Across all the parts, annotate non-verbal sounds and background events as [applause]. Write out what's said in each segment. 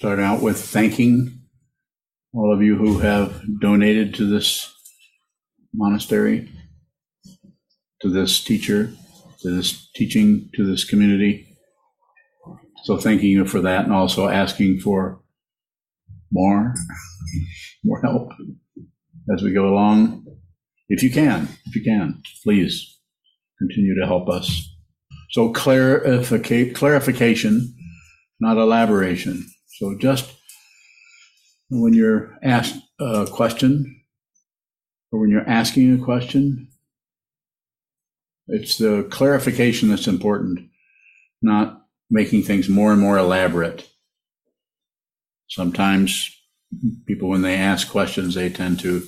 start out with thanking all of you who have donated to this monastery, to this teacher, to this teaching, to this community. So thanking you for that and also asking for more, more help as we go along. If you can, if you can, please continue to help us. So clarification, not elaboration. So just when you're asked a question or when you're asking a question, it's the clarification that's important, not making things more and more elaborate. Sometimes people, when they ask questions, they tend to,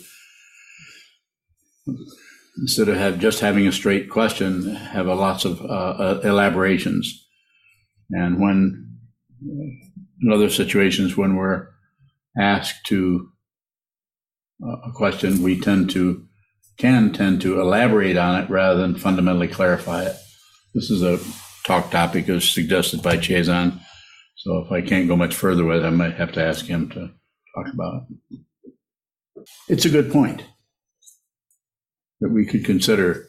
instead of have just having a straight question, have a lots of uh, uh elaborations. And when, in other situations, when we're asked to uh, a question, we tend to can tend to elaborate on it rather than fundamentally clarify it. This is a talk topic as suggested by Chazon. So if I can't go much further with it, I might have to ask him to talk about it. It's a good point that we could consider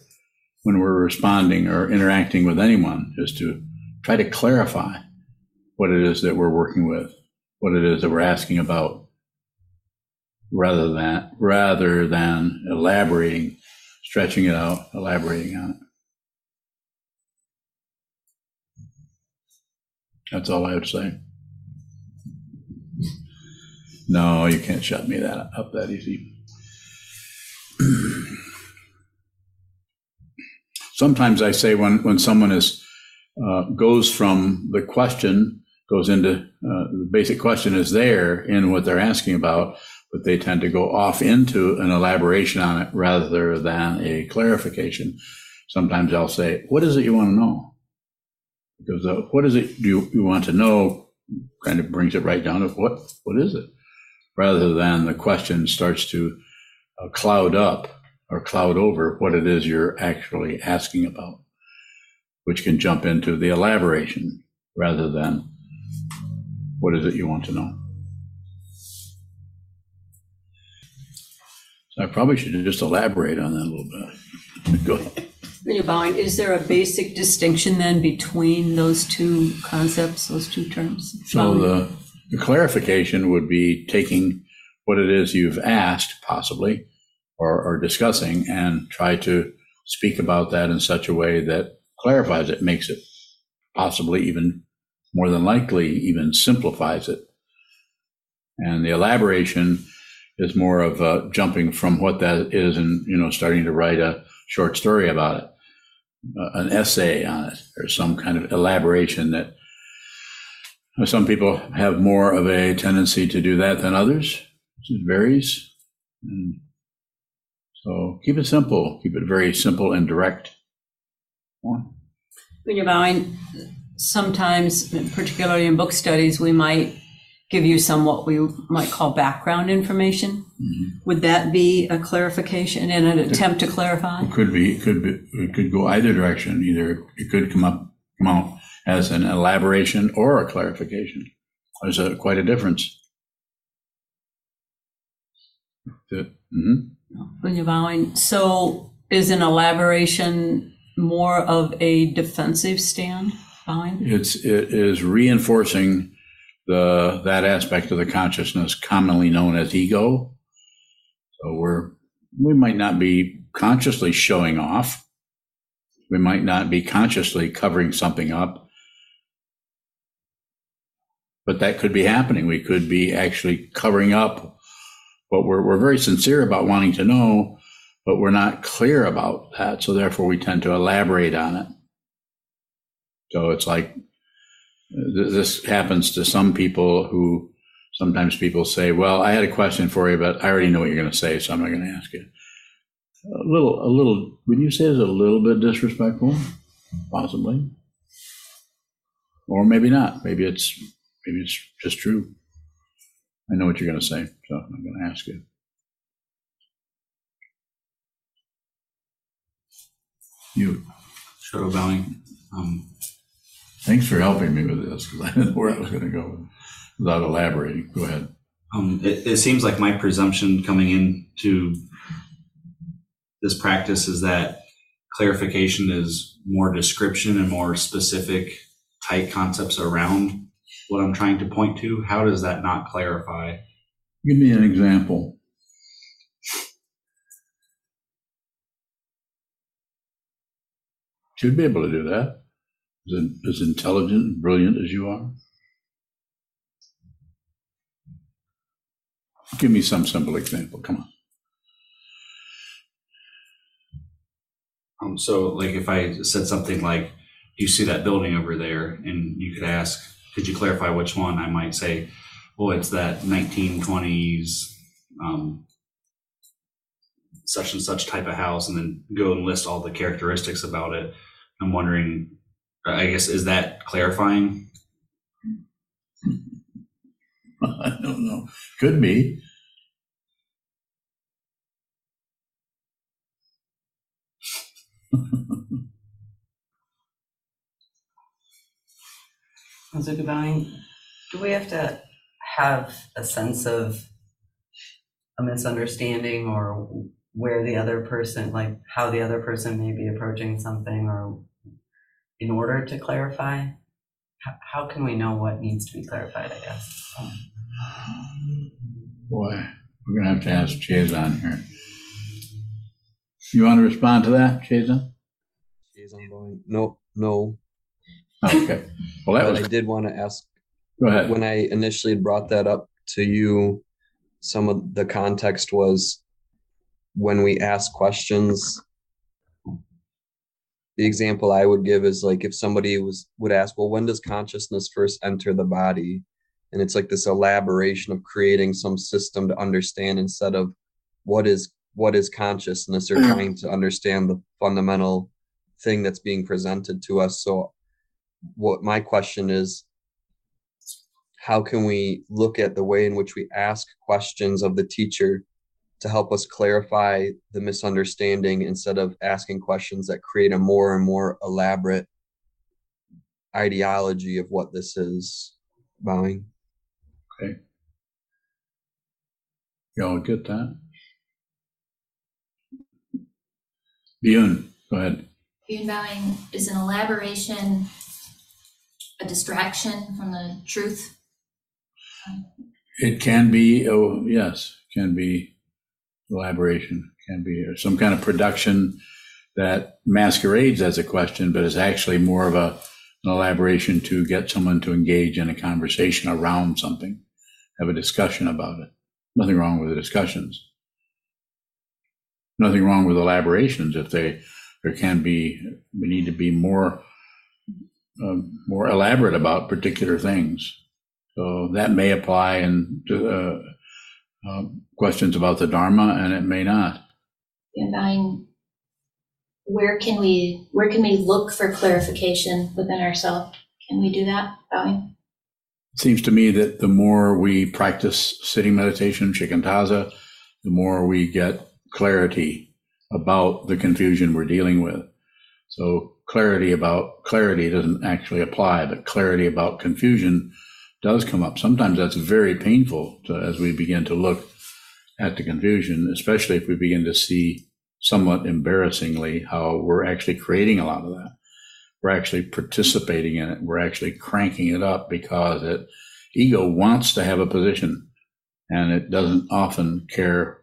when we're responding or interacting with anyone is to try to clarify what it is that we're working with, what it is that we're asking about, rather than rather than elaborating, stretching it out, elaborating on it. That's all I would say. No, you can't shut me that up that easy. Sometimes I say when when someone is uh, goes from the question goes into uh, the basic question is there in what they're asking about, but they tend to go off into an elaboration on it rather than a clarification. Sometimes I'll say, "What is it you want to know?" Because uh, what is it you, you want to know kind of brings it right down to what what is it, rather than the question starts to uh, cloud up or cloud over what it is you're actually asking about, which can jump into the elaboration rather than what is it you want to know. So I probably should just elaborate on that a little bit. [laughs] Go ahead. Bowing, is there a basic distinction then between those two concepts, those two terms? So the, the clarification would be taking what it is you've asked, possibly, or, or discussing, and try to speak about that in such a way that clarifies it, makes it possibly even more than likely even simplifies it. And the elaboration is more of uh, jumping from what that is and you know starting to write a short story about it, uh, an essay on it, or some kind of elaboration that. Some people have more of a tendency to do that than others. It varies. And so keep it simple. Keep it very simple and direct. When you're sometimes, particularly in book studies, we might give you some what we might call background information. Mm-hmm. Would that be a clarification in an attempt to clarify? It could be. It could be. It could go either direction. Either it could come up come out as an elaboration or a clarification. There's a, quite a difference. Mm-hmm. When you're bowing, so is an elaboration more of a defensive stand? Fine. It's it is reinforcing the that aspect of the consciousness commonly known as ego. So we're we might not be consciously showing off. We might not be consciously covering something up. But that could be happening. We could be actually covering up what we're, we're very sincere about wanting to know, but we're not clear about that. So therefore we tend to elaborate on it. So it's like this happens to some people who sometimes people say, "Well, I had a question for you, but I already know what you're going to say, so I'm not going to ask you." A little, a little. When you say it's a little bit disrespectful, possibly, or maybe not. Maybe it's maybe it's just true. I know what you're going to say, so I'm not going to ask you. You, Shadow Bowing. Um, Thanks for helping me with this because I didn't know where I was going to go. without elaborating. Go ahead. Um, it, it seems like my presumption coming into this practice is that clarification is more description and more specific tight concepts around what I'm trying to point to. How does that not clarify? Give me an example. Should be able to do that. As, intelligent and brilliant as you are. Give me some simple example. Come on. Um, so, like, if I said something like, "You see that building over there?" and you could ask, "Could you clarify which one?" I might say, "Well, it's that 1920s um, such and such type of house," and then go and list all the characteristics about it. I'm wondering, I guess, is that clarifying? [laughs] I don't know. Could be. Mr. Bowing, do we have to have a sense of a misunderstanding or where the other person, like how the other person may be approaching something or in order to clarify? How, how can we know what needs to be clarified, I guess? Boy, we're gonna have to ask Chazon here. You want to respond to that, Chazon? Liaison Bowen. No, no. Okay. Well, that But was, I did want to ask go ahead. when I initially brought that up to you, some of the context was when we ask questions. The example I would give is like if somebody was would ask, well, when does consciousness first enter the body? And it's like this elaboration of creating some system to understand instead of what is what is consciousness or [clears throat] trying to understand the fundamental thing that's being presented to us. So what my question is how can we look at the way in which we ask questions of the teacher to help us clarify the misunderstanding instead of asking questions that create a more and more elaborate ideology of what this is bowing okay, Y'all get that? Bjorn, go ahead. Being bowing is an elaboration, a distraction from the truth. It can be, oh, yes, can be elaboration, can be some kind of production that masquerades as a question, but is actually more of a, an elaboration to get someone to engage in a conversation around something, have a discussion about it. Nothing wrong with the discussions. Nothing wrong with elaborations if they, there can be, we need to be more, um, more elaborate about particular things. So that may apply in uh, uh, questions about the Dharma, and it may not. Bowing, where can we, where can we look for clarification within ourselves? Can we do that, bowing? It seems to me that the more we practice sitting meditation, shikantaza, the more we get clarity about the confusion we're dealing with. So clarity about clarity doesn't actually apply, but clarity about confusion does come up. Sometimes that's very painful to, as we begin to look at the confusion, especially if we begin to see somewhat embarrassingly how we're actually creating a lot of that. We're actually participating in it. We're actually cranking it up because it ego wants to have a position and it doesn't often care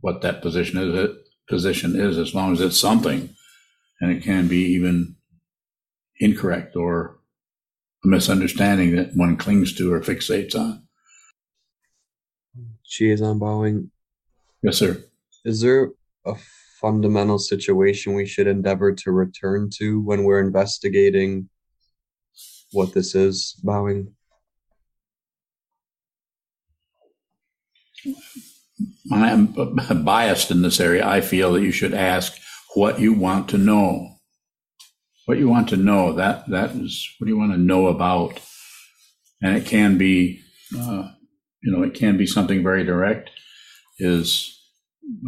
what that position is it position is as long as it's something and it can be even incorrect or a misunderstanding that one clings to or fixates on. she is on bowing Yes, sir. is there a fundamental situation we should endeavor to return to when we're investigating what this is bowing I'm biased in this area. I feel that you should ask what you want to know. What you want to know, that, that is, what do you want to know about? And it can be, uh, you know, it can be something very direct. Is,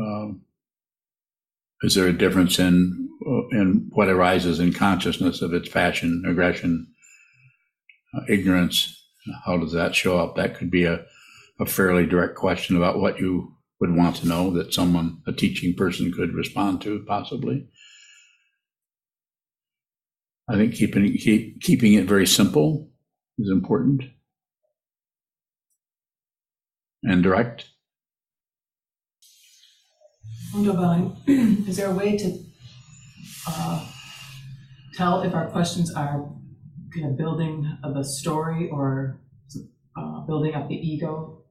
um, is there a difference in, in what arises in consciousness of its passion, aggression, uh, ignorance, how does that show up? That could be a, a fairly direct question about what you would want to know that someone, a teaching person, could respond to possibly. I think keeping keep, keeping it very simple is important and direct. [clears throat] Is there a way to uh, tell if our questions are kind of building of a story or uh, building up the ego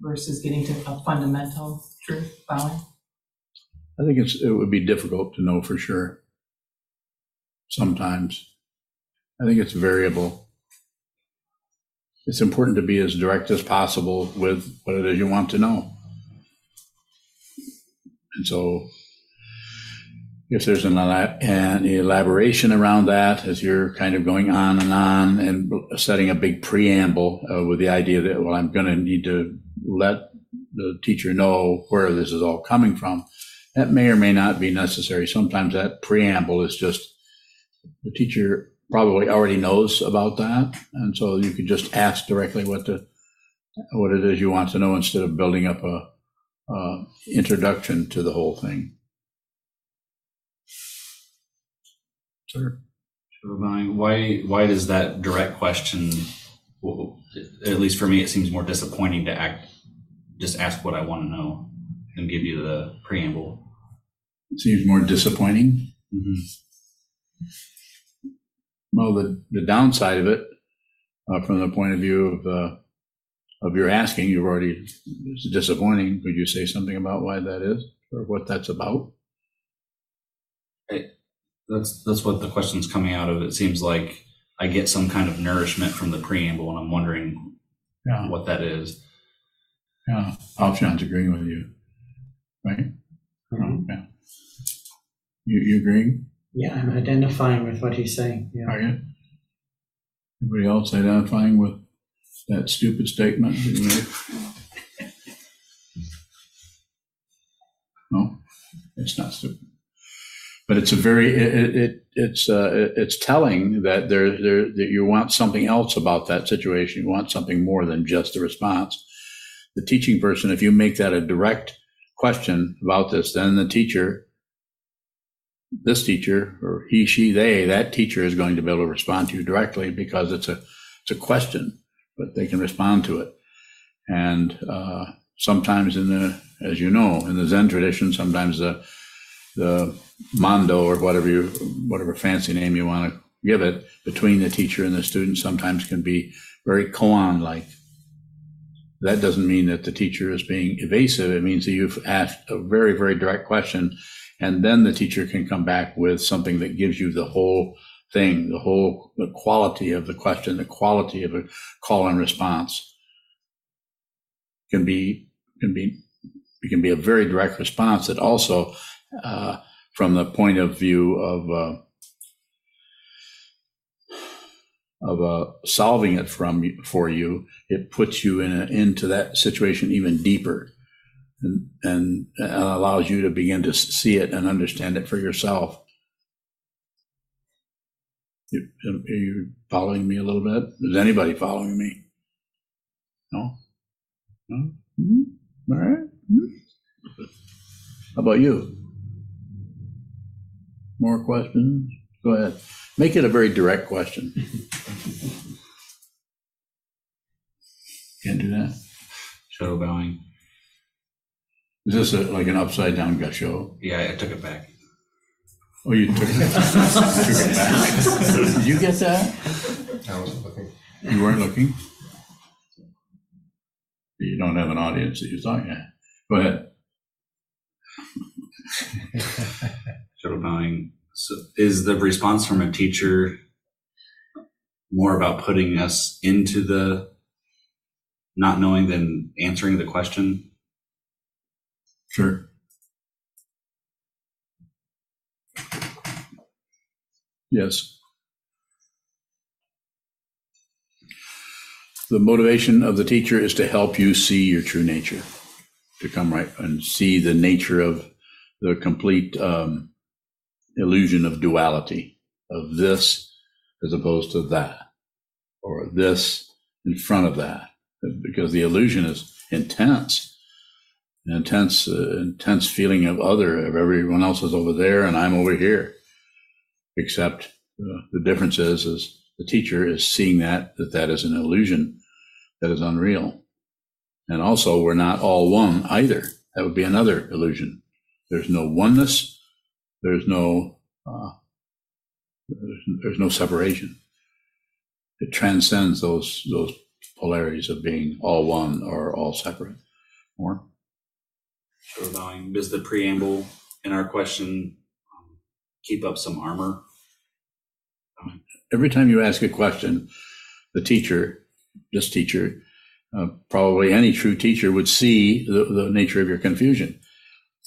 versus getting to a fundamental truth, Vaughn? I think it's it would be difficult to know for sure. Sometimes, I think it's variable. It's important to be as direct as possible with what it is you want to know. And so, if there's an, an elaboration around that, as you're kind of going on and on and setting a big preamble uh, with the idea that, well, I'm going to need to let the teacher know where this is all coming from, that may or may not be necessary. Sometimes that preamble is just the teacher probably already knows about that, and so you could just ask directly what the what it is you want to know instead of building up a, a introduction to the whole thing. Sir, Sure, Why, why does that direct question, at least for me, it seems more disappointing to act, just ask what I want to know and give you the preamble. it seems more disappointing. Mhm. Well, the, the downside of it, uh, from the point of view of uh, of your asking, you've already it's disappointing. Could you say something about why that is, or what that's about? That's, that's what the question's coming out of. It seems like I get some kind of nourishment from the preamble and I'm wondering Yeah, what that is. yeah. Alshon's agreeing with you, right? Yeah. You you agreeing? Yeah, I'm identifying with what he's saying. Yeah. Are you? Anybody else identifying with that stupid statement made? No, it's not stupid. But it's a very, it- it, it's, uh, it's telling that there, there, that you want something else about that situation. You want something more than just the response. The teaching person, if you make that a direct question about this, then the teacher, this teacher, or he, she, they, that teacher is going to be able to respond to you directly because it's a, it's a question, but they can respond to it. And, uh, sometimes in the, as you know, in the Zen tradition, sometimes the, the mondo or whatever you, whatever fancy name you want to give it, between the teacher and the student sometimes can be very koan-like. That doesn't mean that the teacher is being evasive. It means that you've asked a very, very direct question, and then the teacher can come back with something that gives you the whole thing, the whole the quality of the question, the quality of a call and response can be can be can be a very direct response. That also uh, from the point of view of uh, of uh, solving it from for you, it puts you in a, into that situation even deeper, and, and allows you to begin to see it and understand it for yourself. You, are you following me a little bit? Is anybody following me? No. No. Mhm. All right. Mhm. How about you? More questions? Go ahead. Make it a very direct question. [laughs] Can't do that. Shadow bowing. Is this a, like an upside down gassho? Yeah, I took it back. Oh, you took it, [laughs] took it back. Did you get that? I wasn't looking. You weren't looking? You don't have an audience that you thought you had. Go ahead. [laughs] Shadow bowing. So is the response from a teacher more about putting us into the not knowing than answering the question? Sure. Yes. The motivation of the teacher is to help you see your true nature, to come right and see the nature of the complete um, illusion of duality, of this as opposed to that, or this in front of that because the illusion is intense, an intense, uh, intense feeling of other, of everyone else is over there and I'm over here. Except uh, the difference is, is the teacher is seeing that, that that is an illusion that is unreal. And also, we're not all one either. That would be another illusion. There's no oneness. There's no, uh, there's, there's no separation. It transcends those, those polarities of being all one or all separate. More? Sure, bowing. Does the preamble in our question um, keep up some armor? Every time you ask a question, the teacher, this teacher, uh, probably any true teacher would see the, the nature of your confusion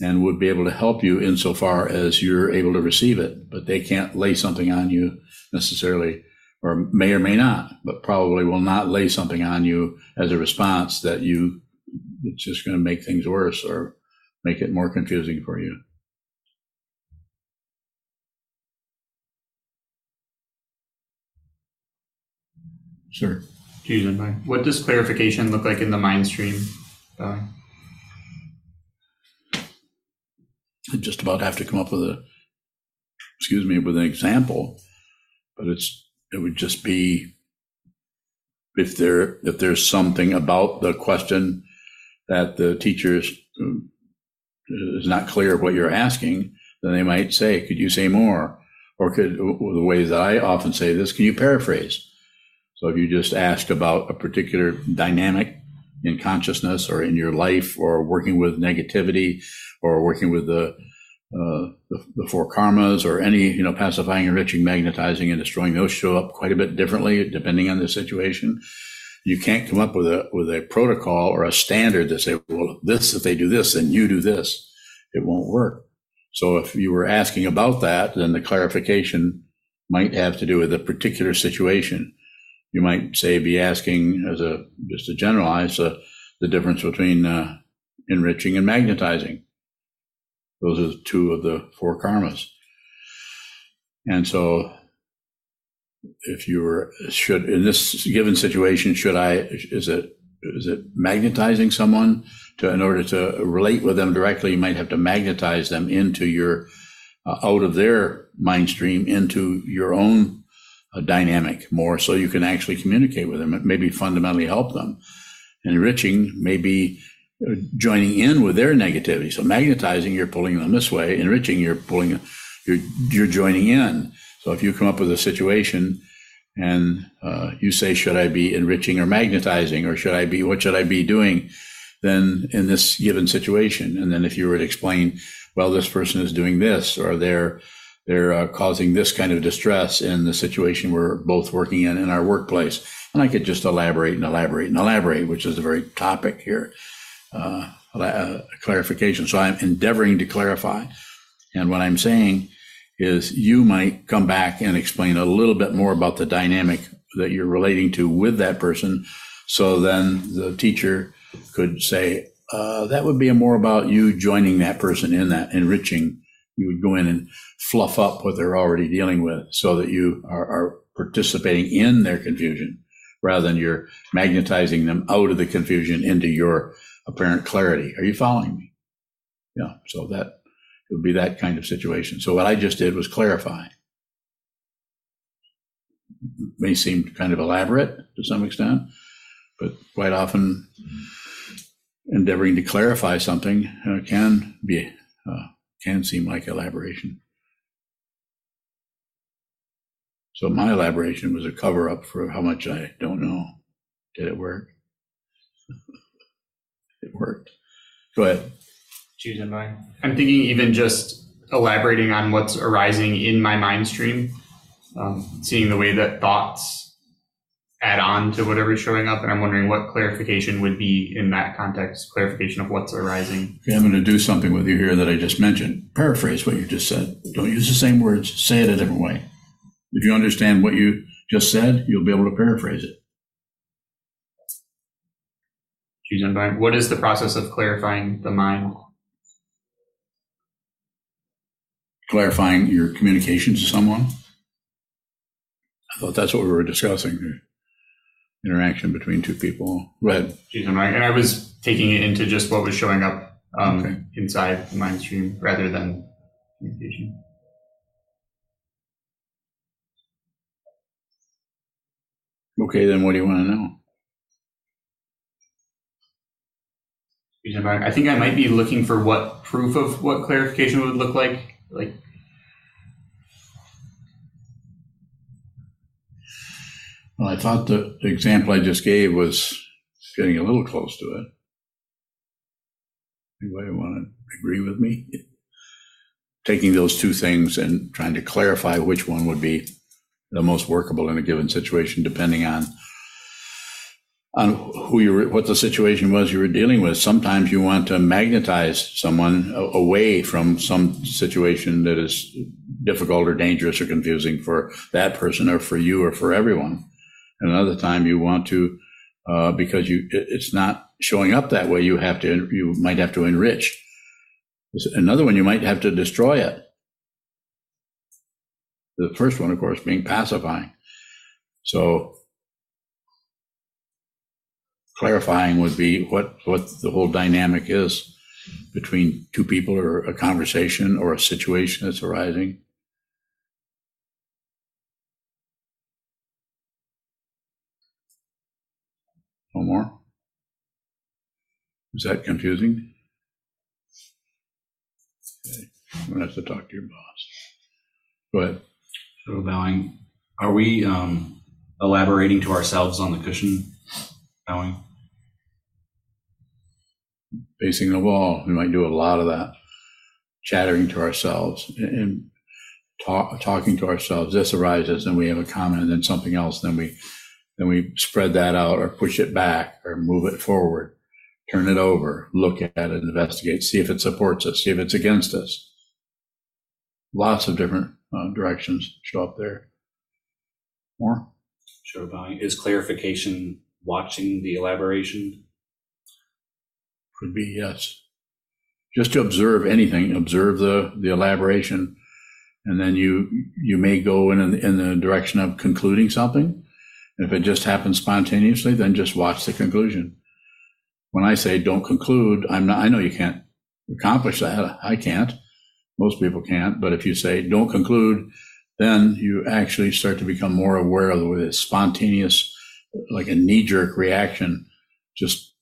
and would be able to help you insofar as you're able to receive it. But they can't lay something on you necessarily or may or may not, but probably will not lay something on you as a response that you, it's just going to make things worse or make it more confusing for you. Sir. What does clarification look like in the mind stream? Uh, I just about have to come up with a, excuse me, with an example, but it's it would just be if there if there's something about the question that the teacher is, is not clear what you're asking, then they might say, "Could you say more?" Or could the way that I often say this, can you paraphrase? So if you just ask about a particular dynamic in consciousness or in your life, or working with negativity, or working with the uh, the, the, four karmas or any, you know, pacifying, enriching, magnetizing, and destroying, those show up quite a bit differently depending on the situation. You can't come up with a with a protocol or a standard that say, well, this if they do this, then you do this. It won't work. So if you were asking about that, then the clarification might have to do with a particular situation. You might say be asking as a just to generalize uh, the difference between uh, enriching and magnetizing those are two of the four karmas. And so if you were should in this given situation, should I is it is it magnetizing someone to in order to relate with them directly, you might have to magnetize them into your uh, out of their mind stream into your own uh, dynamic more so you can actually communicate with them. It maybe fundamentally help them. Enriching maybe joining in with their negativity. So magnetizing, you're pulling them this way. Enriching, you're pulling, you're you're joining in. So if you come up with a situation and uh, you say, should I be enriching or magnetizing, or should I be what should I be doing? Then in this given situation, and then if you were to explain, well, this person is doing this, or they're they're uh, causing this kind of distress in the situation we're both working in in our workplace. And I could just elaborate and elaborate and elaborate, which is the very topic here uh, clarification. So I'm endeavoring to clarify. And what I'm saying is you might come back and explain a little bit more about the dynamic that you're relating to with that person. So then the teacher could say, uh, that would be more about you joining that person in that enriching. You would go in and fluff up what they're already dealing with so that you are, are participating in their confusion rather than you're magnetizing them out of the confusion into your apparent clarity. Are you following me? Yeah. So that it would be that kind of situation. So what I just did was clarify. It may seem kind of elaborate to some extent, but quite often endeavoring to clarify something uh, can be uh, can seem like elaboration. So my elaboration was a cover up for how much I don't know. Did it work? [laughs] it worked. Go ahead. Choosing mine. I'm thinking even just elaborating on what's arising in my mind stream, um, seeing the way that thoughts add on to whatever's showing up, and I'm wondering what clarification would be in that context, clarification of what's arising. Okay, I'm going to do something with you here that I just mentioned. Paraphrase what you just said. Don't use the same words. Say it a different way. If you understand what you just said, you'll be able to paraphrase it. What is the process of clarifying the mind? Clarifying your communication to someone. I thought that's what we were discussing. interaction between two people. Go ahead. Right. And I was taking it into just what was showing up um, Okay. inside the mind stream rather than communication. Okay, then what do you want to know? Geez, I think I might be looking for what proof of what clarification would look like. Like, Well, I thought the example I just gave was getting a little close to it. Anybody want to agree with me? Taking those two things and trying to clarify which one would be the most workable in a given situation, depending on on who you were, what the situation was you were dealing with. Sometimes you want to magnetize someone away from some situation that is difficult or dangerous or confusing for that person or for you or for everyone. And another time you want to, uh, because you it- it's not showing up that way. You have to you might have to enrich. Another one you might have to destroy it. The first one, of course, being pacifying. So clarifying would be what what the whole dynamic is between two people or a conversation or a situation that's arising. No more? Is that confusing? Okay. I'm gonna have to talk to your boss. Go ahead. So bowing, are we um, elaborating to ourselves on the cushion bowing? Facing the wall, we might do a lot of that. Chattering to ourselves and- and talk, talking to ourselves. This arises, and we have a comment, and then something else. Then we then we spread that out, or push it back, or move it forward, turn it over, look at it, investigate, see if it supports us, see if it's against us. Lots of different uh, directions show up there. More. Show bowing. Is clarification watching the elaboration? Could be yes. Just to observe anything, observe the the elaboration, and then you you may go in in the direction of concluding something. If it just happens spontaneously, then just watch the conclusion. When I say don't conclude, I'm not. I know you can't accomplish that. I can't. Most people can't. But if you say don't conclude, then you actually start to become more aware of the spontaneous, like a knee jerk reaction, just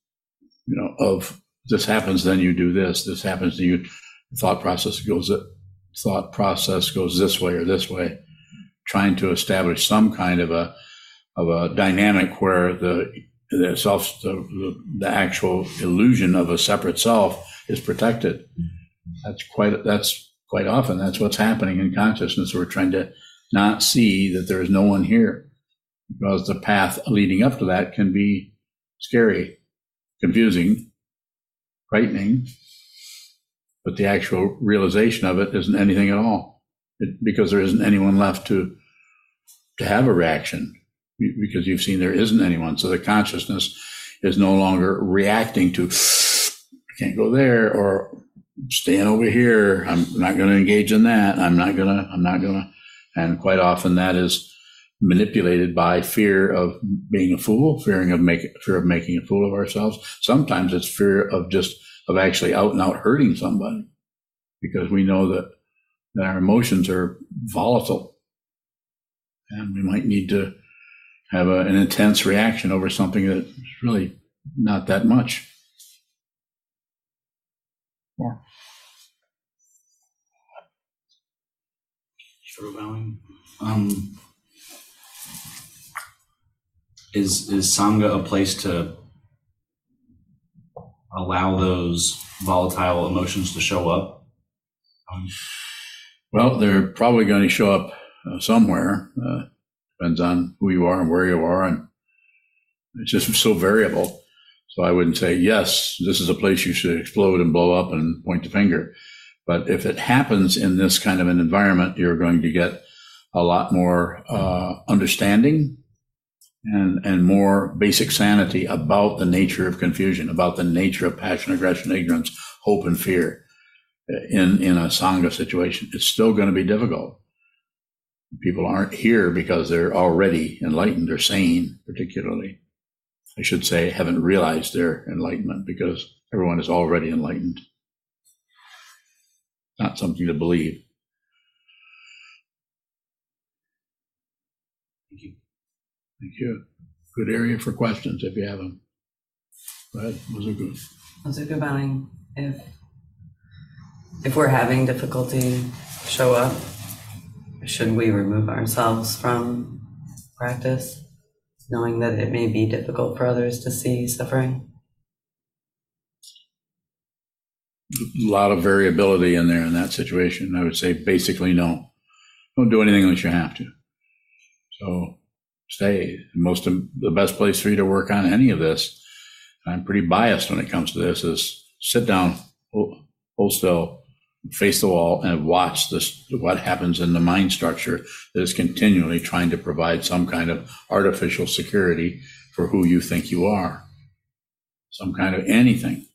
you know of this happens, then you do this. This happens, then you thought process goes thought process goes this way or this way, trying to establish some kind of a of a dynamic where the the self the, the, actual illusion of a separate self is protected. That's quite that's quite often that's what's happening in consciousness. We're trying to not see that there is no one here because the path leading up to that can be scary, confusing, frightening, but the actual realization of it isn't anything at all it, because there isn't anyone left to to have a reaction because you've seen there isn't anyone. So the consciousness is no longer reacting to can't go there or staying over here. I'm not going to engage in that. I'm not going to. I'm not going to. And quite often that is manipulated by fear of being a fool, fearing of making fear of making a fool of ourselves. Sometimes it's fear of just of actually out and out hurting somebody because we know that, that our emotions are volatile and we might need to have a, an intense reaction over something that's really not that much. More. Um, is is sangha a place to allow those volatile emotions to show up? Um, Well, they're probably going to show up uh, somewhere. Uh, depends on who you are and where you are, and it's just so variable. So I wouldn't say yes, this is a place you should explode and blow up and point the finger. But if it happens in this kind of an environment, you're going to get a lot more uh, understanding and and more basic sanity about the nature of confusion, about the nature of passion, aggression, ignorance, hope, and fear in in a sangha situation. It's still going to be difficult. People aren't here because they're already enlightened or sane, particularly. I should say, haven't realized their enlightenment because everyone is already enlightened. Not something to believe. Thank you. Thank you. Good area for questions if you have them. Go ahead. Those are good. Also, good bowing. If if we're having difficulty show up, should we remove ourselves from practice, knowing that it may be difficult for others to see suffering? A lot of variability in there in that situation. I would say basically no. Don't do anything unless you have to. So stay. Most of the best place for you to work on any of this, I'm pretty biased when it comes to this, is sit down, hold, hold still, face the wall, and watch this what happens in the mind structure that is continually trying to provide some kind of artificial security for who you think you are. Some kind of anything.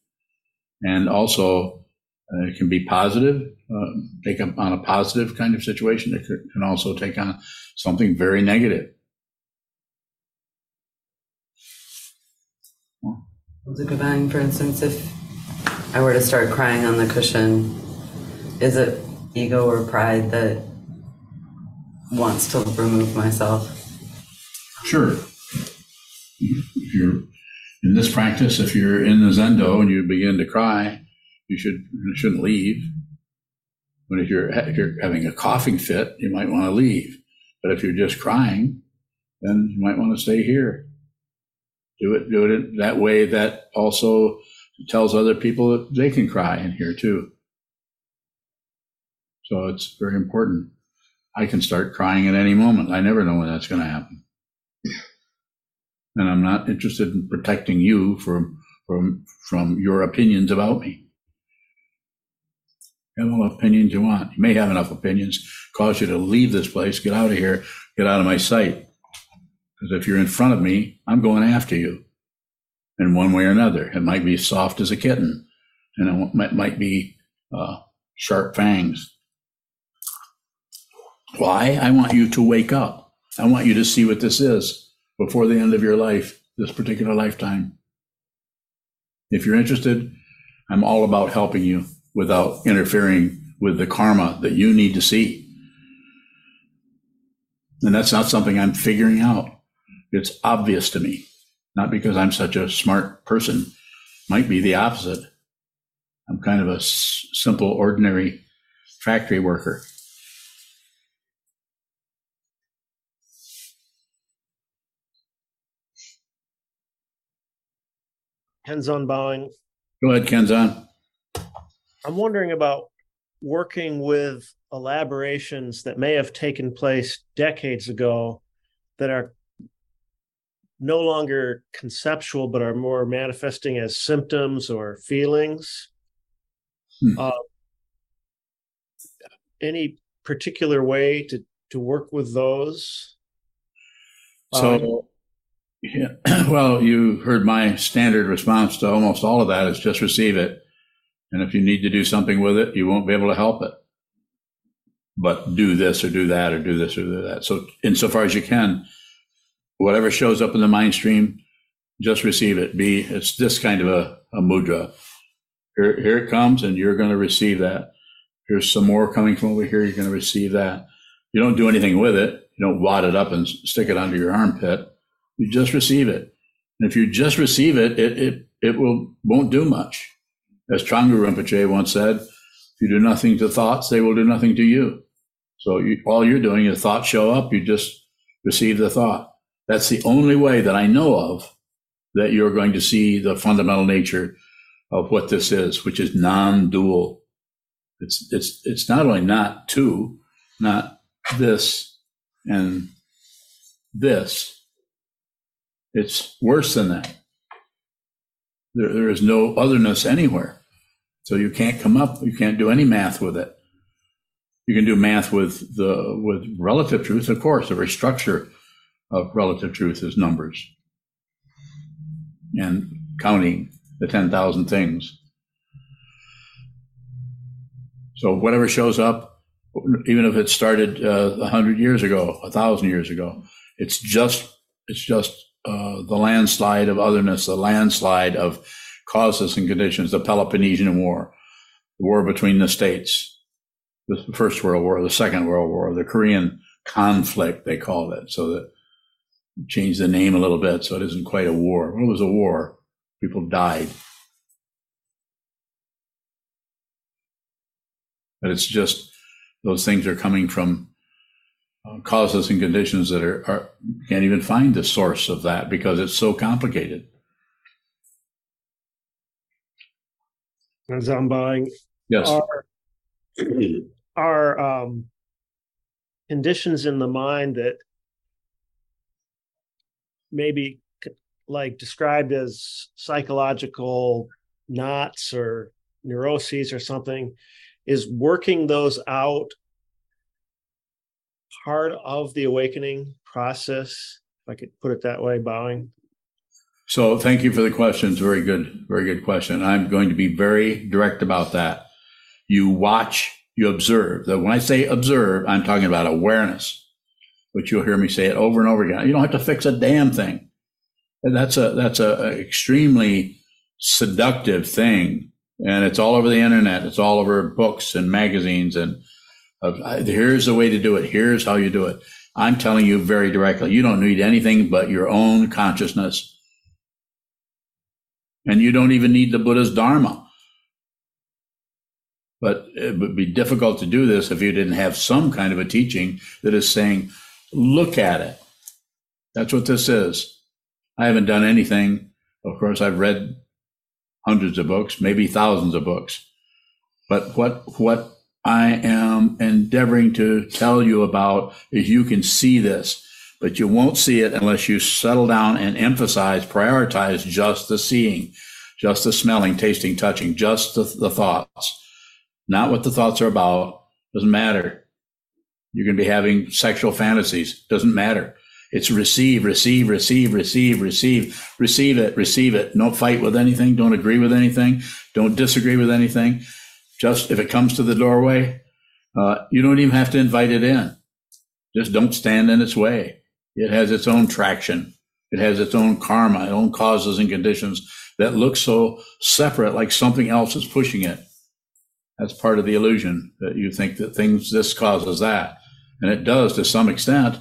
And also, uh, it can be positive, uh, take on a positive kind of situation. It can also take on something very negative. Zukabang, for instance, if I were to start crying on the cushion, is it ego or pride that wants to remove myself? Sure. If you're in this practice, if you're in the zendo and you begin to cry, you should you shouldn't leave. But if you're if you're having a coughing fit, you might want to leave. But if you're just crying, then you might want to stay here. Do it do it that way. That also tells other people that they can cry in here too. So it's very important. I can start crying at any moment. I never know when that's going to happen. And I'm not interested in protecting you from from from your opinions about me. Have all opinions you want. You may have enough opinions cause you to leave this place, get out of here, get out of my sight. Because if you're in front of me, I'm going after you in one way or another. It might be soft as a kitten, and it might be uh, sharp fangs. Why? I want you to wake up. I want you to see what this is before the end of your life, this particular lifetime. If you're interested, I'm all about helping you without interfering with the karma that you need to see. And that's not something I'm figuring out. It's obvious to me, not because I'm such a smart person. Might be the opposite. I'm kind of a simple, ordinary factory worker. Kenzon bowing. Go ahead, Kenzan. I'm wondering about working with elaborations that may have taken place decades ago that are no longer conceptual but are more manifesting as symptoms or feelings. Hmm. Uh, any particular way to to work with those? So, yeah, [clears throat] well, you heard my standard response to almost all of that is just receive it. And if you need to do something with it, you won't be able to help it. But do this or do that or do this or do that. So, insofar as you can, whatever shows up in the mind stream, just receive it. Be it's this kind of a, a mudra. Here, here it comes, and you're going to receive that. Here's some more coming from over here. You're going to receive that. You don't do anything with it. You don't wad it up and stick it under your armpit. You just receive it. And if you just receive it, it it it will won't do much. As Changu Rinpoche once said, if you do nothing to thoughts, they will do nothing to you. So you, all you're doing is thoughts show up, you just receive the thought. That's the only way that I know of that you're going to see the fundamental nature of what this is, which is non-dual. It's it's it's not only not two, not this and this. It's worse than that. There, there is no otherness anywhere. So you can't come up, you can't do any math with it. You can do math with the with relative truth, of course. The structure of relative truth is numbers and counting the 10,000 things. So whatever shows up, even if it started uh, a hundred years ago, a thousand years ago, it's just it's just uh, the landslide of otherness, the landslide of causes and conditions, the Peloponnesian War, the war between the states, the First World War, the Second World War, the Korean conflict, they called it. So that changed the name a little bit so it isn't quite a war. Well, it was a war. People died. But it's just those things are coming from causes and conditions that are, are can't even find the source of that because it's so complicated. As I'm buying, Yes. are, are um, conditions in the mind that maybe like described as psychological knots or neuroses or something is working those out part of the awakening process if i could put it that way bowing So thank you for the questions. Very good, very good question. I'm going to be very direct about that. You watch, you observe. That when I say observe, I'm talking about awareness, which you'll hear me say it over and over again. You don't have to fix a damn thing. And that's a that's a, a extremely seductive thing, and it's all over the internet. It's all over books and magazines. And uh, here's the way to do it. Here's how you do it. I'm telling you very directly. You don't need anything but your own consciousness and you don't even need the Buddha's Dharma. But it would be difficult to do this if you didn't have some kind of a teaching that is saying, look at it. That's what this is. I haven't done anything. Of course, I've read hundreds of books, maybe thousands of books. But what, what I am endeavoring to tell you about is you can see this, but you won't see it unless you settle down and emphasize, prioritize just the seeing, just the smelling, tasting, touching, just the, the thoughts, not what the thoughts are about. Doesn't matter. You can be having sexual fantasies. Doesn't matter. It's receive, receive, receive, receive, receive, receive it, receive it. Don't fight with anything. Don't agree with anything. Don't disagree with anything. Just if it comes to the doorway, uh, you don't even have to invite it in. Just don't stand in its way. It has its own traction. It has its own karma, its own causes and conditions that look so separate, like something else is pushing it. That's part of the illusion that you think that things, this causes that. And it does to some extent.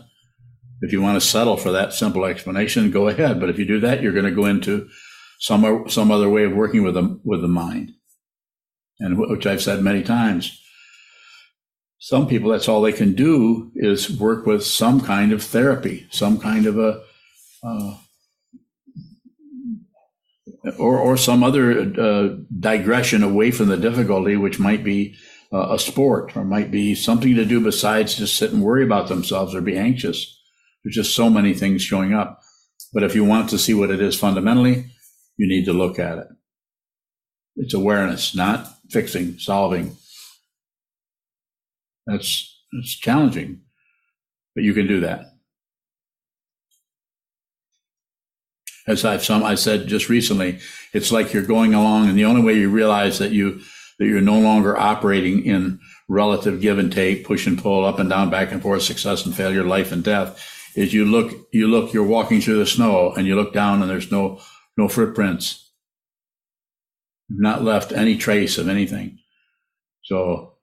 If you want to settle for that simple explanation, go ahead. But if you do that, you're going to go into some, some other way of working with the, with the mind. And which I've said many times. Some people, that's all they can do is work with some kind of therapy, some kind of a, uh, or, or some other uh, digression away from the difficulty, which might be uh, a sport or might be something to do besides just sit and worry about themselves or be anxious. There's just so many things showing up. But if you want to see what it is fundamentally, you need to look at it. It's awareness, not fixing, solving. That's, that's challenging, but you can do that. As I've some, I said just recently, it's like you're going along and the only way you realize that you, that you're no longer operating in relative give and take, push and pull, up and down, back and forth, success and failure, life and death, is you look, you look, you're walking through the snow and you look down and there's no, no footprints. Not left any trace of anything. So,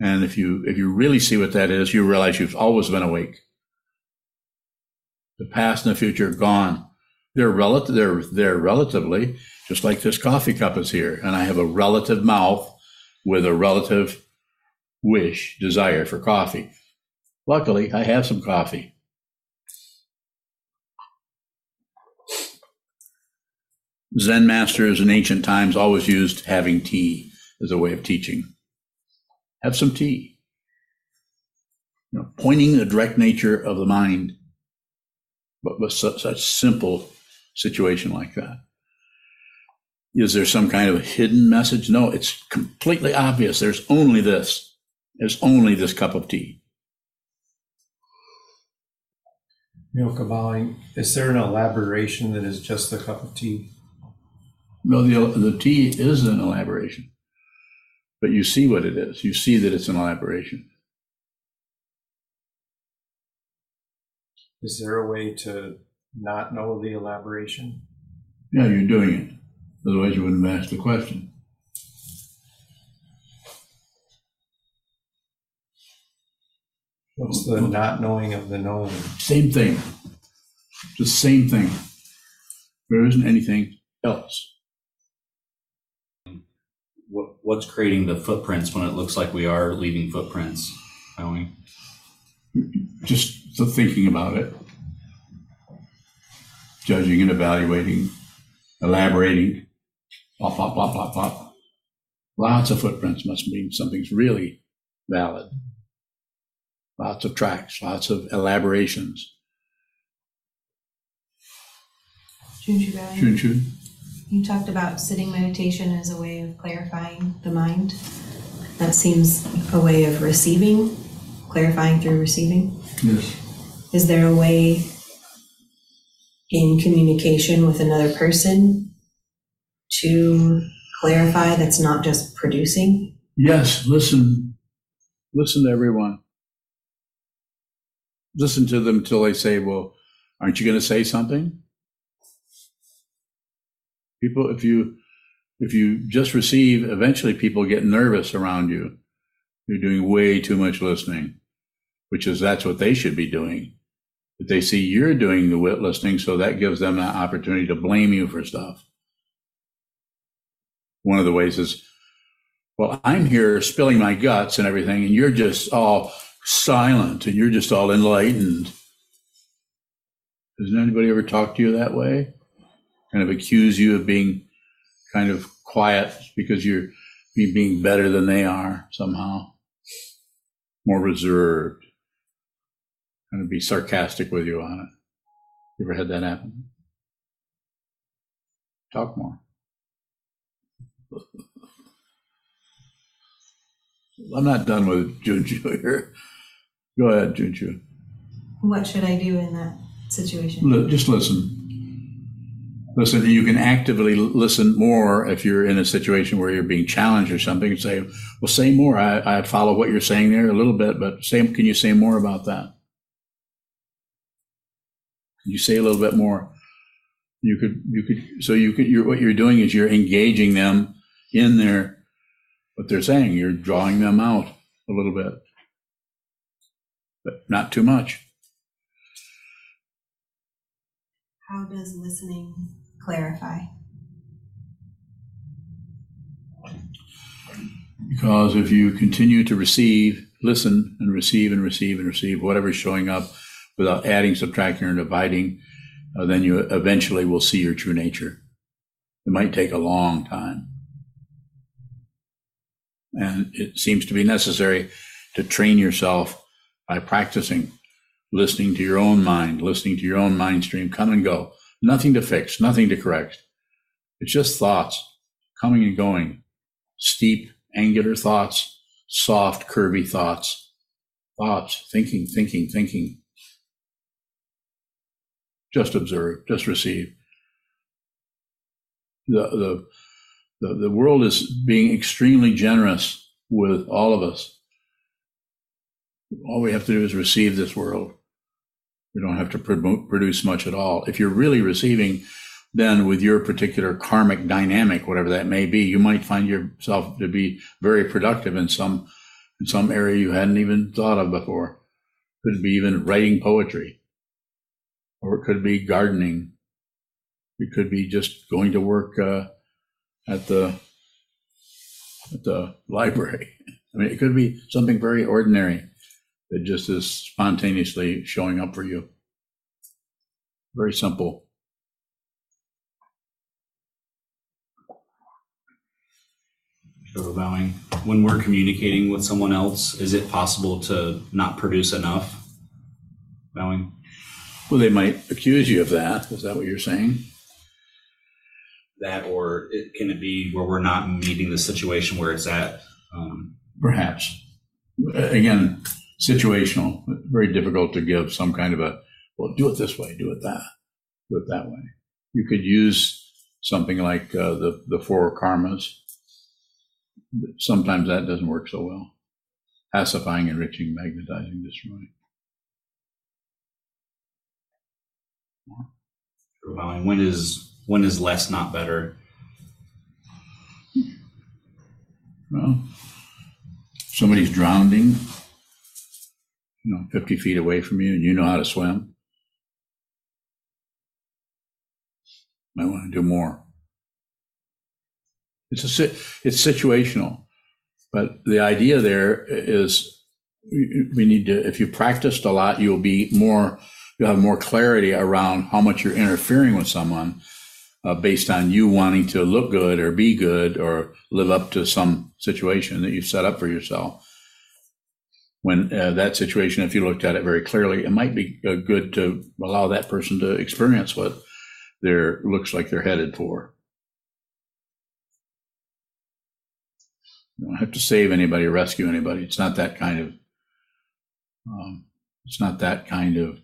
and if you, if you really see what that is, you realize you've always been awake. The past and the future are gone. They're relative, they're, they're relatively just like this coffee cup is here. And I have a relative mouth with a relative wish, desire for coffee. Luckily, I have some coffee. Zen masters in ancient times always used having tea as a way of teaching. Have some tea. You know, pointing the direct nature of the mind, but with such, such simple situation like that. Is there some kind of hidden message? No, it's completely obvious. There's only this. There's only this cup of tea. Milka bowing, is there an elaboration that is just the cup of tea? No, the, the tea is an elaboration, but you see what it is. You see that it's an elaboration. Is there a way to not know the elaboration? Yeah, you're doing it. Otherwise, you wouldn't have asked the question. What's the not knowing of the knowing? Same thing. The same thing. There isn't anything else. What, what's creating the footprints when it looks like we are leaving footprints? Bowing. Just the thinking about it, judging and evaluating, elaborating, blah, blah, blah, blah, blah. Lots of footprints must mean something's really valid. Lots of tracks, lots of elaborations. Junshu Valley, Chun chun. You talked about sitting meditation as a way of clarifying the mind. That seems a way of receiving, clarifying through receiving. Yes. Is there a way in communication with another person to clarify that's not just producing? Yes, listen. Listen to everyone. Listen to them until they say, Well, aren't you going to say something? People, if you if you just receive, eventually people get nervous around you. You're doing way too much listening, which is that's what they should be doing. But they see you're doing the wit listening, so that gives them an opportunity to blame you for stuff. One of the ways is, well, I'm here spilling my guts and everything, and you're just all silent and you're just all enlightened. Doesn't anybody ever talk to you that way? Kind of accuse you of being kind of quiet because you're being better than they are somehow, more reserved, kind of be sarcastic with you on it. You ever had that happen? Talk more. [laughs] I'm not done with Junju [laughs] here. Go ahead, Junju. What should I do in that situation? Li- Just listen. Listen, you can actively listen more if you're in a situation where you're being challenged or something and say, well, say more. I, I follow what you're saying there a little bit, but say, can you say more about that? Can you say a little bit more? You could, you could, so you could, you're, what you're doing is you're engaging them in their, what they're saying. You're drawing them out a little bit, but not too much. How does listening clarify? Because if you continue to receive, listen and receive and receive and receive whatever's showing up without adding, subtracting, or dividing, uh, then you eventually will see your true nature. It might take a long time. And it seems to be necessary to train yourself by practicing, listening to your own mind, listening to your own mind stream come and go. Nothing to fix, nothing to correct. It's just thoughts coming and going, steep, angular thoughts, soft, curvy thoughts, thoughts, thinking, thinking, thinking. Just observe, just receive. The, the, the, the world is being extremely generous with all of us. All we have to do is receive this world. We don't have to produce much at all. If you're really receiving, then with your particular karmic dynamic, whatever that may be, you might find yourself to be very productive in some in some area you hadn't even thought of before. Could be even writing poetry, or it could be gardening. It could be just going to work uh, at the at the library. [laughs] I mean, it could be something very ordinary that just is spontaneously showing up for you. Very simple. When we're communicating with someone else, is it possible to not produce enough? Bowing. Well, they might accuse you of that. Is that what you're saying? That, or it, can it be where we're not meeting the situation where it's at? Um, Perhaps. Again, situational. Very difficult to give some kind of a, well, do it this way, do it that, do it that way. You could use something like uh, the, the four karmas. Sometimes that doesn't work so well. Pacifying, enriching, magnetizing, destroying. Allowing when is when is less not better? Well, somebody's drowning, you know, 50 feet away from you, and you know how to swim. Might want to do more. It's a it's situational, but the idea there is we we need to. If you practiced a lot, you'll be more. You'll have more clarity around how much you're interfering with someone uh, based on you wanting to look good or be good or live up to some situation that you've set up for yourself. When uh, that situation, if you looked at it very clearly, it might be uh, good to allow that person to experience what there looks like they're headed for. You don't have to save anybody, or rescue anybody. It's not that kind of. Um, it's not that kind of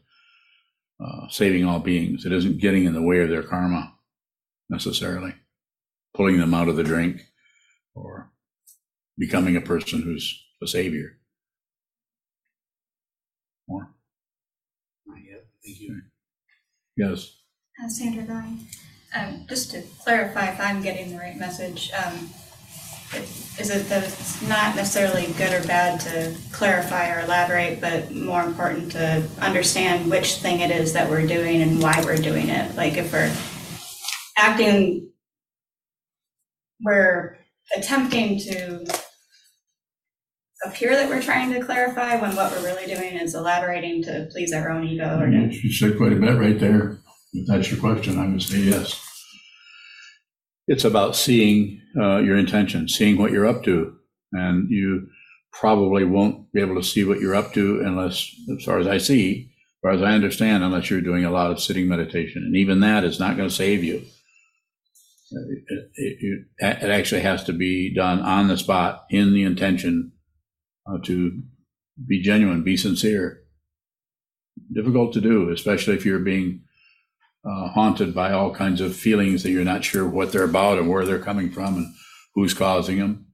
uh, saving all beings. It isn't getting in the way of their karma necessarily, pulling them out of the drink or becoming a person who's a savior. More? Not yet. Thank you. Yes. Uh, Sandra Vine. Um, just to clarify if I'm getting the right message, um, is it that it's not necessarily good or bad to clarify or elaborate, but more important to understand which thing it is that we're doing and why we're doing it? Like if we're acting, we're attempting to appear that we're trying to clarify when what we're really doing is elaborating to please our own ego or to You said quite a bit right there. If that's your question, I would say yes. It's about seeing uh, your intention, seeing what you're up to. And you probably won't be able to see what you're up to unless, as far as I see, as far as I understand, unless you're doing a lot of sitting meditation. And even that is not going to save you. It, it, it, it actually has to be done on the spot in the intention uh, to be genuine, be sincere. Difficult to do, especially if you're being uh, haunted by all kinds of feelings that you're not sure what they're about and where they're coming from and who's causing them.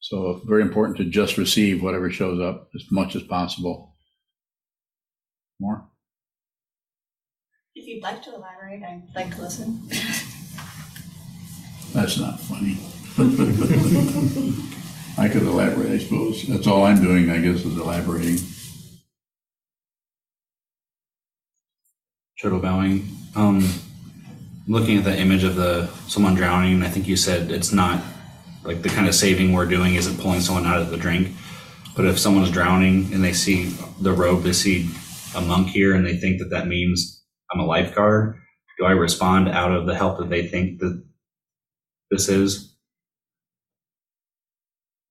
So, very important to just receive whatever shows up as much as possible. More? If you'd like to elaborate, I'd like to listen. That's not funny. [laughs] I could elaborate, I suppose. That's all I'm doing, I guess, is elaborating. Turtle bowing. Um, looking at the image of the someone drowning, I think you said it's not like the kind of saving we're doing isn't pulling someone out of the drink. But if someone's drowning and they see the robe, they see a monk here, and they think that that means I'm a lifeguard, do I respond out of the help that they think that this is?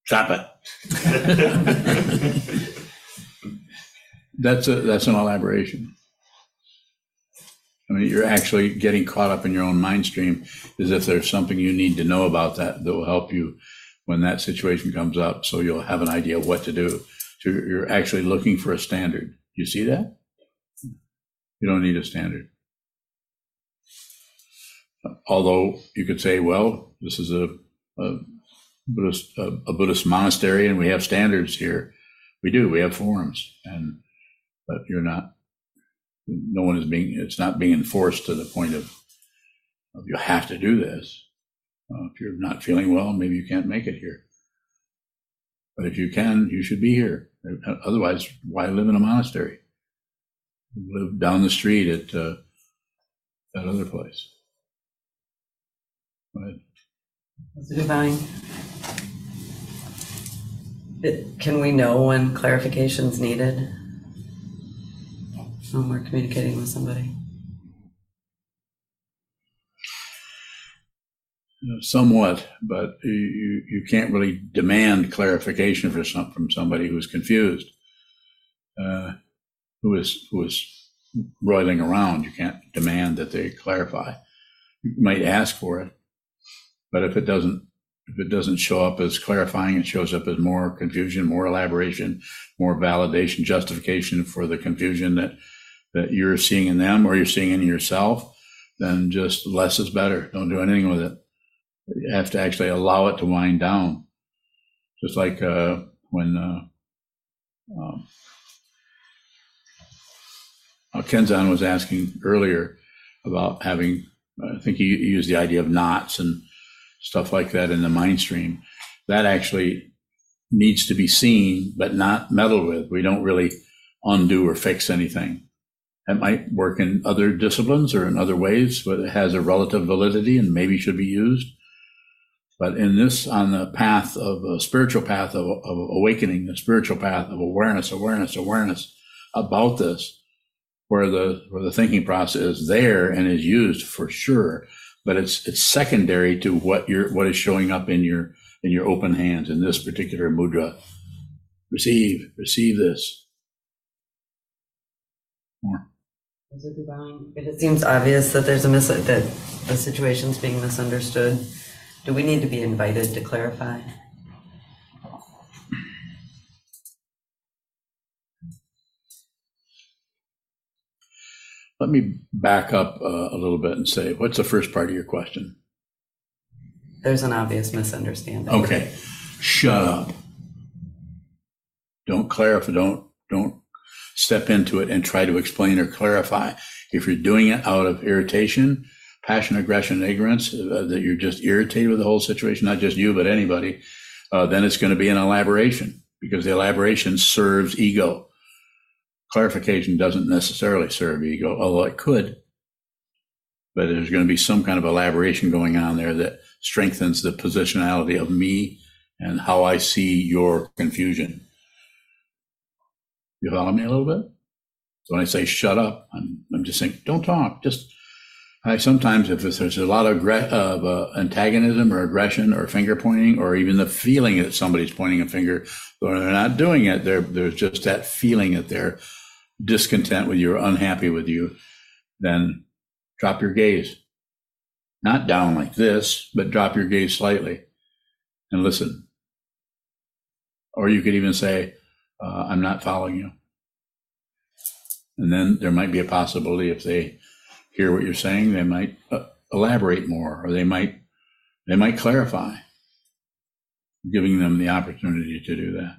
Stop it. [laughs] that's a that's an elaboration. I mean, you're actually getting caught up in your own mind stream as if there's something you need to know about that that will help you when that situation comes up, so you'll have an idea what to do. So you're actually looking for a standard. You see that? You don't need a standard. Although you could say, well, this is a, a Buddhist a, a, Buddhist monastery, and we have standards here. We do. We have forums, and but you're not. No one is being. It's not being enforced to the point of, of you have to do this. Uh, if you're not feeling well, maybe you can't make it here. But if you can, you should be here. Otherwise, why live in a monastery? Live down the street at uh, that other place. Go ahead. Divine. Can we know when clarification's needed? When we're communicating with somebody? Somewhat, but you, you, you can't really demand clarification for some, from somebody who's confused, uh, who is who is roiling around. You can't demand that they clarify. You might ask for it, but if it doesn't if it doesn't show up as clarifying, it shows up as more confusion, more elaboration, more validation, justification for the confusion that that you're seeing in them or you're seeing in yourself. Then just less is better. Don't do anything with it. You have to actually allow it to wind down. Just like uh, when uh, um, uh, Kenzan was asking earlier about having, I think he used the idea of knots and stuff like that in the mind stream. That actually needs to be seen, but not meddled with. We don't really undo or fix anything. That might work in other disciplines or in other ways, but it has a relative validity and maybe should be used. But in this, on the path of a spiritual path of, of awakening, the spiritual path of awareness, awareness, awareness about this, where the where the thinking process is there and is used for sure, but it's it's secondary to what you're what is showing up in your in your open hands in this particular mudra. Receive, receive this. More. It seems obvious that there's a mis, that the situation's being misunderstood. Do we need to be invited to clarify? Let me back up uh, a little bit and say, what's the first part of your question? There's an obvious misunderstanding. Okay, shut up. Don't clarify. Don't don't step into it and try to explain or clarify. If you're doing it out of irritation, passion, aggression, ignorance, uh, that you're just irritated with the whole situation, not just you, but anybody, uh, then it's going to be an elaboration because the elaboration serves ego. Clarification doesn't necessarily serve ego, although it could. But there's going to be some kind of elaboration going on there that strengthens the positionality of me and how I see your confusion. You follow me a little bit? So when I say shut up, I'm, I'm just saying, don't talk. Just, I sometimes, if there's a lot of, of uh, antagonism or aggression or finger pointing, or even the feeling that somebody's pointing a finger, but they're not doing it, there's just that feeling that they're discontent with you or unhappy with you, then drop your gaze. Not down like this, but drop your gaze slightly and listen. Or you could even say, uh, I'm not following you. And then there might be a possibility if they hear what you're saying, they might uh, elaborate more, or they might they might clarify, giving them the opportunity to do that.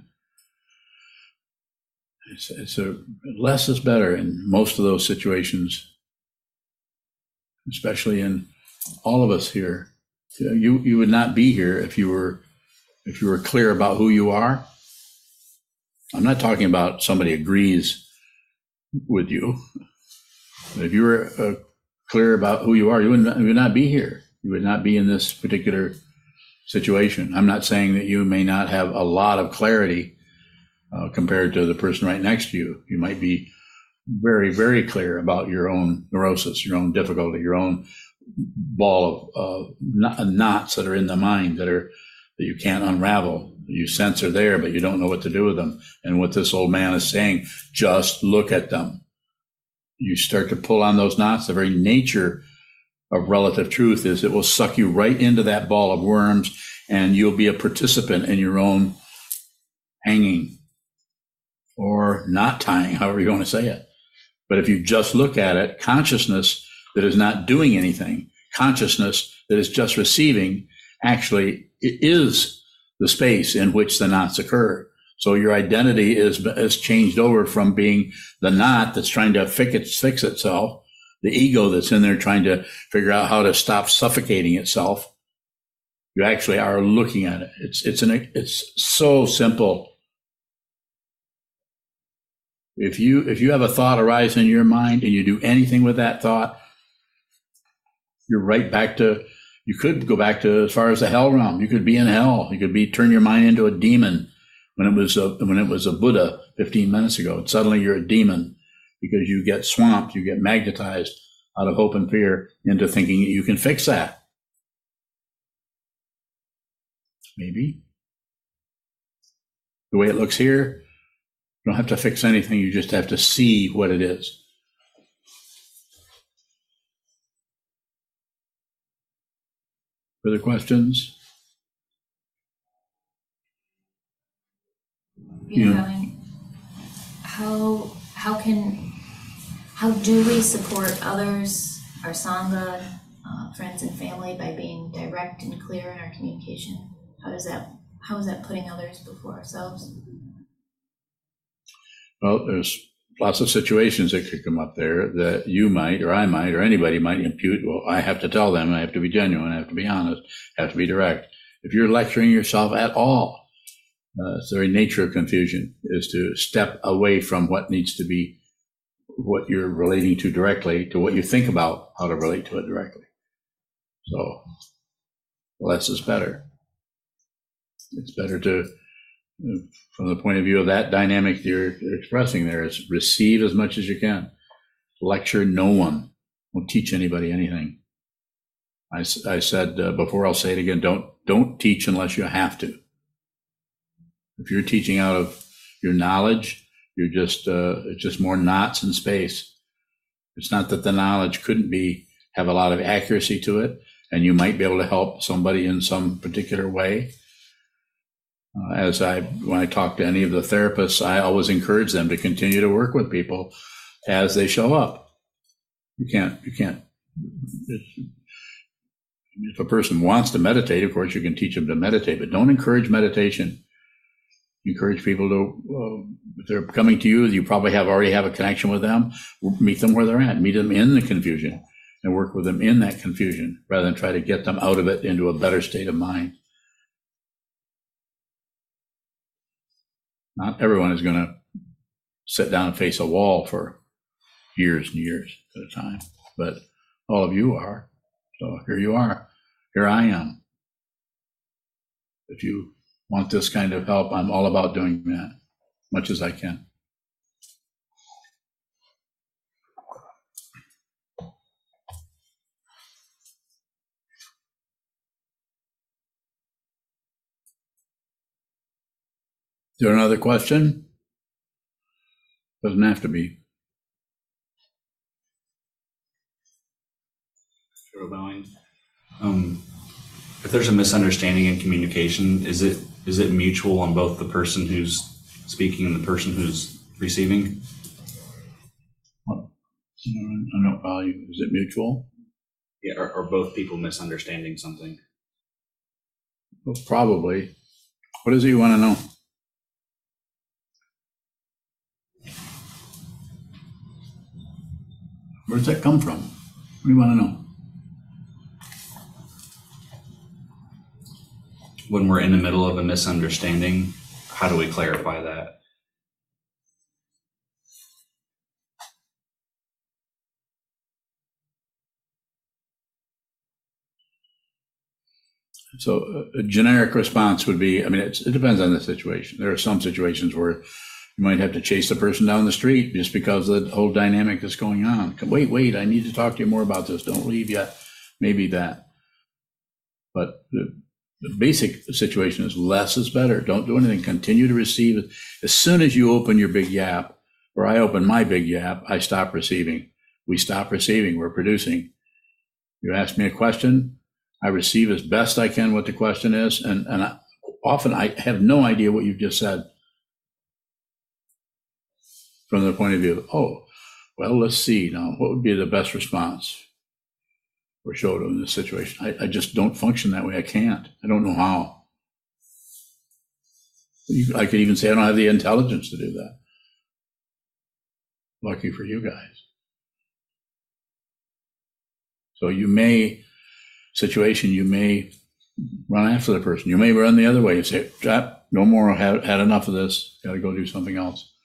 It's, it's a less is better in most of those situations, especially in all of us here. You you would not be here if you were if you were clear about who you are I'm not talking about somebody agrees with you. If you were uh, clear about who you are, you would, not, you would not be here. You would not be in this particular situation. I'm not saying that you may not have a lot of clarity uh, compared to the person right next to you. You might be very, very clear about your own neurosis, your own difficulty, your own ball of uh, knots that are in the mind that are that you can't unravel you sense are there, but you don't know what to do with them. And what this old man is saying, just look at them. You start to pull on those knots. The very nature of relative truth is it will suck you right into that ball of worms and you'll be a participant in your own hanging or not tying, however you want to say it. But if you just look at it, consciousness that is not doing anything, consciousness that is just receiving, actually it is the space in which the knots occur. So your identity is, is changed over from being the knot that's trying to fix, fix itself, the ego that's in there trying to figure out how to stop suffocating itself. You actually are looking at it. It's, it's an, it's so simple. If you, if you have a thought arise in your mind and you do anything with that thought, you're right back to you could go back to as far as the hell realm. You could be in hell. You could be turn your mind into a demon when it was a, when it was a Buddha 15 minutes ago. And suddenly you're a demon because you get swamped, you get magnetized out of hope and fear into thinking you can fix that. Maybe. The way it looks here, you don't have to fix anything. You just have to see what it is. Further questions? You know, how, how can, how do we support others, our Sangha, uh, friends and family by being direct and clear in our communication? How does that, how is that putting others before ourselves? Well, there's lots of situations that could come up there that you might, or I might, or anybody might impute. Well, I have to tell them. I have to be genuine. I have to be honest. I have to be direct. If you're lecturing yourself at all, uh, it's the very nature of confusion is to step away from what needs to be what you're relating to directly to what you think about how to relate to it directly. So less is better. It's better to, from the point of view of that dynamic you're expressing there, is receive as much as you can. Lecture no one. Don't teach anybody anything. I, I said uh, before, I'll say it again. Don't don't teach unless you have to. If you're teaching out of your knowledge, you're just uh, it's just more knots in space. It's not that the knowledge couldn't be have a lot of accuracy to it, and you might be able to help somebody in some particular way. Uh, as I when I talk to any of the therapists, I always encourage them to continue to work with people as they show up. You can't you can't. If a person wants to meditate, of course, you can teach them to meditate, but don't encourage meditation encourage people to, uh, if they're coming to you, you probably have already have a connection with them. Meet them where they're at. Meet them in the confusion and work with them in that confusion rather than try to get them out of it into a better state of mind. Not everyone is going to sit down and face a wall for years and years at a time, but all of you are. So here you are. Here I am. If you want this kind of help, I'm all about doing that much as I can. There another question? Doesn't have to be. Sure, bowing. Um, if there's a misunderstanding in communication, is it is it mutual on both the person who's speaking and the person who's receiving? I don't value. Is it mutual? Yeah, or, or both people misunderstanding something? Well, probably. What is it you want to know? Where does that come from? What do you want to know? when we're in the middle of a misunderstanding, how do we clarify that? So a generic response would be, I mean, it depends on the situation. There are some situations where you might have to chase the person down the street just because of the whole dynamic that's going on. Wait, wait, I need to talk to you more about this. Don't leave yet. Maybe that. But the, the basic situation is less is better. Don't do anything. Continue to receive. As soon as you open your big yap, or I open my big yap, I stop receiving. We stop receiving. We're producing. You ask me a question, I receive as best I can what the question is, and and I, often I have no idea what you've just said. From the point of view, of, oh, well, let's see now. What would be the best response? for Shoto in this situation. I, I just don't function that way. I can't. I don't know how. You, I could even say I don't have the intelligence to do that. Lucky for you guys. So you may, situation, you may run after the person. You may run the other way. You say, no more, had, had enough of this. Got to go do something else.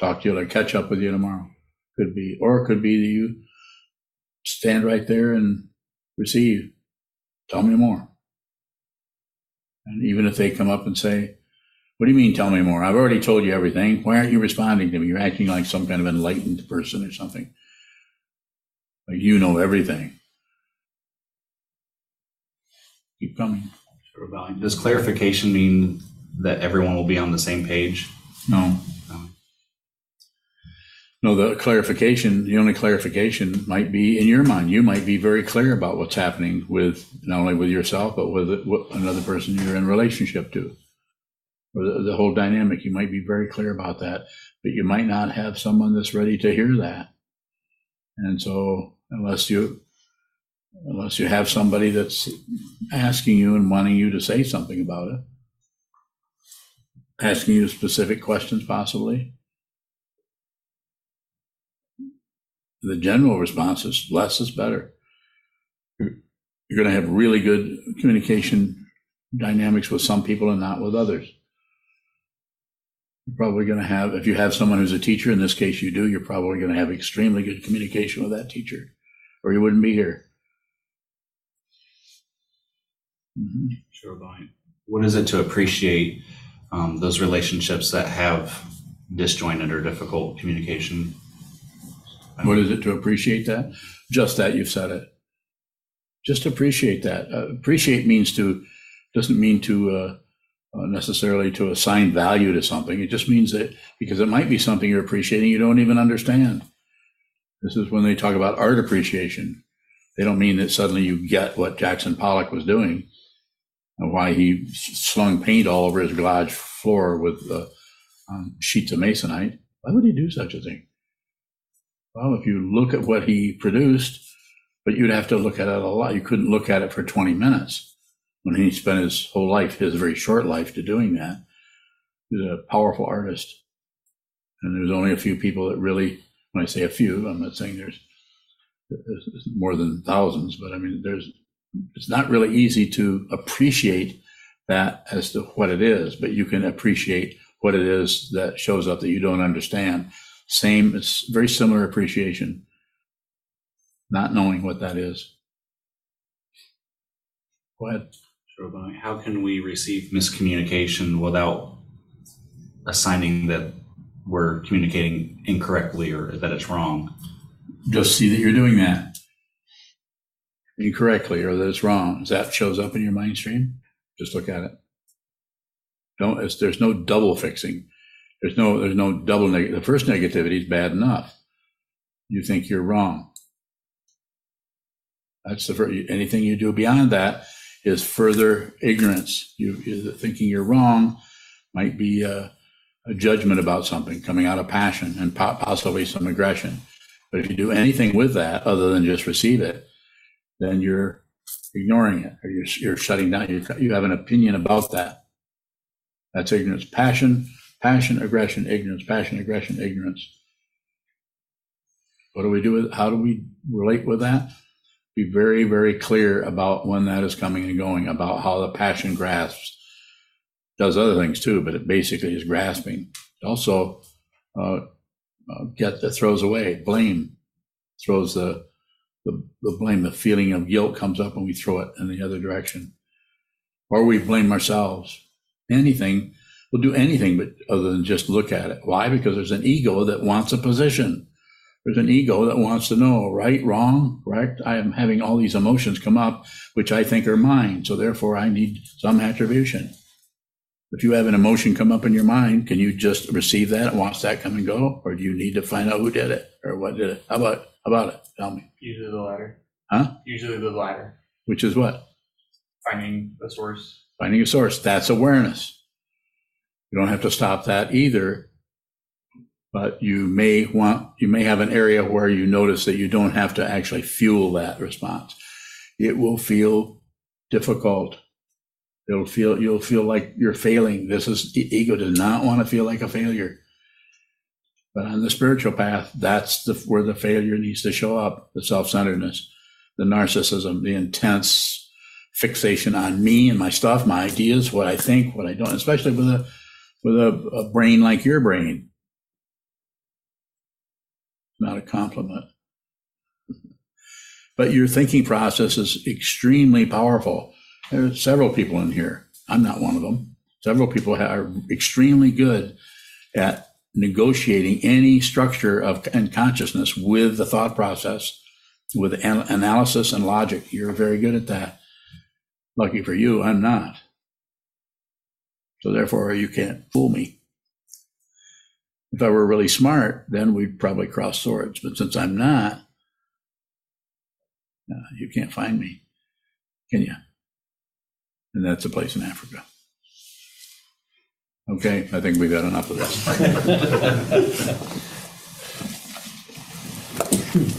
Talk to you, like catch up with you tomorrow. Could be, or it could be that you stand right there and receive. Tell me more. And even if they come up and say, What do you mean, tell me more? I've already told you everything. Why aren't you responding to me? You're acting like some kind of enlightened person or something. Like you know everything. Keep coming. Does clarification mean that everyone will be on the same page? No. No, the clarification, the only clarification might be in your mind. You might be very clear about what's happening with not only with yourself, but with another person you're in relationship to, the, the whole dynamic. You might be very clear about that, but you might not have someone that's ready to hear that. And so, unless you unless you have somebody that's asking you and wanting you to say something about it, asking you specific questions, possibly the general response is less is better. You're going to have really good communication dynamics with some people and not with others. You're probably going to have, if you have someone who's a teacher, in this case you do, you're probably going to have extremely good communication with that teacher, or you wouldn't be here. Mhm. Sure, Brian. What is it to appreciate um, those relationships that have disjointed or difficult communication? What is it to appreciate that? Just that you've said it. Just appreciate that. Uh, appreciate means to, doesn't mean to uh, uh, necessarily to assign value to something. It just means that because it might be something you're appreciating you don't even understand. This is when they talk about art appreciation. They don't mean that suddenly you get what Jackson Pollock was doing and why he slung paint all over his garage floor with uh, um, sheets of masonite. Why would he do such a thing? Well, if you look at what he produced, but you'd have to look at it a lot. You couldn't look at it for 20 minutes when he spent his whole life, his very short life, to doing that. He's a powerful artist. And there's only a few people that really, when I say a few, I'm not saying there's, there's more than thousands, but I mean, there's, it's not really easy to appreciate that as to what it is, but you can appreciate what it is that shows up that you don't understand. Same, it's very similar appreciation, not knowing what that is. Go ahead. Sure, How can we receive miscommunication without assigning that we're communicating incorrectly or that it's wrong? Just see that you're doing that incorrectly or that it's wrong. As that shows up in your mind stream, just look at it. Don't, it's, there's no double fixing. There's no, there's no double negative. The first negativity is bad enough. You think you're wrong. That's the first, anything you do beyond that is further ignorance. You, thinking you're wrong might be a, a, judgment about something coming out of passion and possibly some aggression. But if you do anything with that other than just receive it, then you're ignoring it or you're, you're shutting down. you you have an opinion about that. That's ignorance. Passion, passion, aggression, ignorance, passion, aggression, ignorance. What do we do with, how do we relate with that? Be very, very clear about when that is coming and going, about how the passion grasps. Does other things too, but it basically is grasping. It also uh, uh, get that throws away blame, throws the, the the blame, the feeling of guilt comes up and we throw it in the other direction, or we blame ourselves anything. We'll do anything but other than just look at it. Why? Because there's an ego that wants a position. There's an ego that wants to know right, wrong, correct. I am having all these emotions come up, which I think are mine. So therefore, I need some attribution. If you have an emotion come up in your mind, can you just receive that and watch that come and go, or do you need to find out who did it or what did it? How about how about it? Tell me. Usually the latter. Huh? Usually the latter. Which is what? Finding a source. Finding a source. That's awareness. You don't have to stop that either, but you may want, you may have an area where you notice that you don't have to actually fuel that response. It will feel difficult. It'll feel, you'll feel like you're failing. This is, ego does not want to feel like a failure. But on the spiritual path, that's the, where the failure needs to show up the self centeredness, the narcissism, the intense fixation on me and my stuff, my ideas, what I think, what I don't, especially with a with a, a brain like your brain. Not a compliment. but your thinking process is extremely powerful. There are several people in here. I'm not one of them. Several people are extremely good at negotiating any structure of and consciousness with the thought process, with an- analysis and logic. You're very good at that. Lucky for you, I'm not. So therefore, you can't fool me. If I were really smart, then we'd probably cross swords. But since I'm not, uh, you can't find me, can you? And that's a place in Africa. Okay, I think we've had enough of this. [laughs]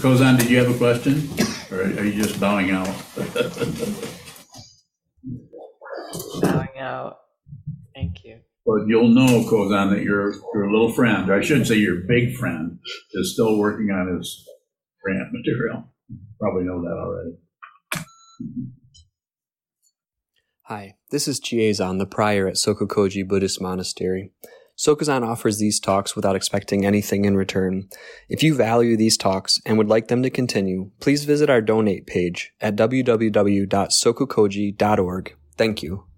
Kozan, did you have a question? Or are you just bowing out? Bowing out. Thank you. But you'll know, Kozan, that your, your little friend, or I shouldn't say your big friend, is still working on his grant material. Probably know that already. Hi, this is Chiazan, the prior at Sokukoji Buddhist Monastery. Sokuzan offers these talks without expecting anything in return. If you value these talks and would like them to continue, please visit our donate page at www.sokukoji.org. Thank you.